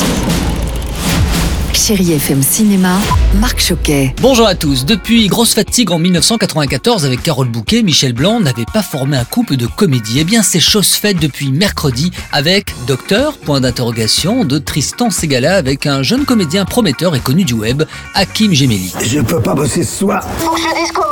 Thank you. Chérie FM Cinéma, Marc Choquet. Bonjour à tous. Depuis Grosse Fatigue en 1994 avec Carole Bouquet, Michel Blanc n'avait pas formé un couple de comédie. Eh bien, c'est chose faite depuis mercredi avec Docteur, point d'interrogation, de Tristan Segala avec un jeune comédien prometteur et connu du web, Hakim Gemeli. Je peux pas bosser ce soir. Faut que je dise comment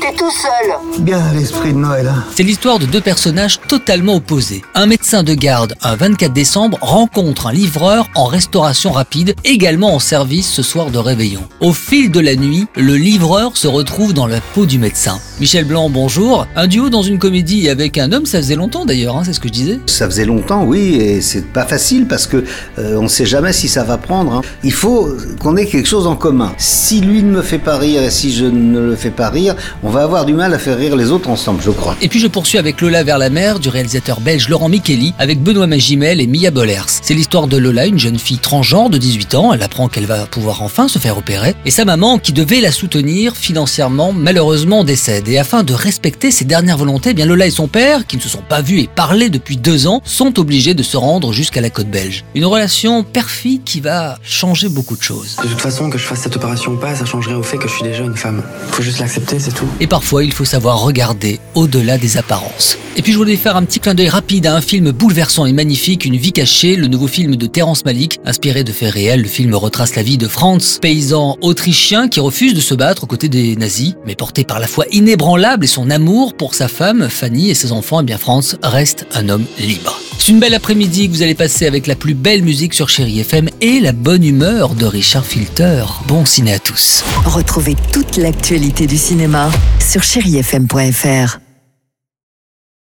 T'es tout seul Bien l'esprit de Noël. hein. C'est l'histoire de deux personnages totalement opposés. Un médecin de garde, un 24 décembre, rencontre un livreur en restauration rapide, également en service ce soir de réveillon. Au fil de la nuit, le livreur se retrouve dans la peau du médecin. Michel Blanc, bonjour. Un duo dans une comédie avec un homme, ça faisait longtemps d'ailleurs, hein, c'est ce que je disais. Ça faisait longtemps, oui, et c'est pas facile parce que euh, on sait jamais si ça va prendre. hein. Il faut qu'on ait quelque chose en commun. Si lui ne me fait pas rire et si je ne le fais pas rire, on va avoir du mal à faire rire les autres ensemble, je crois. Et puis je poursuis avec Lola vers la mer du réalisateur belge Laurent Micheli avec Benoît Magimel et Mia Bollers. C'est l'histoire de Lola, une jeune fille transgenre de 18 ans. Elle apprend qu'elle va pouvoir enfin se faire opérer. Et sa maman, qui devait la soutenir financièrement, malheureusement décède. Et afin de respecter ses dernières volontés, eh bien Lola et son père, qui ne se sont pas vus et parlé depuis deux ans, sont obligés de se rendre jusqu'à la côte belge. Une relation perfide qui va changer beaucoup de choses. De toute façon, que je fasse cette opération ou pas, ça changerait au fait que je suis déjà une femme. Faut juste l'accepter, c'est tout. Et parfois, il faut savoir regarder au-delà des apparences. Et puis, je voulais faire un petit clin d'œil rapide à un film bouleversant et magnifique, Une vie cachée, le nouveau film de Terrence Malick, inspiré de faits réels. Le film retrace la vie de Franz, paysan autrichien qui refuse de se battre aux côtés des nazis, mais porté par la foi inébranlable et son amour pour sa femme, Fanny et ses enfants, et bien Franz reste un homme libre. C'est une belle après-midi que vous allez passer avec la plus belle musique sur Chéri FM et la bonne humeur de Richard Filter. Bon ciné à tous. Retrouvez toute l'actualité du cinéma sur chérifm.fr.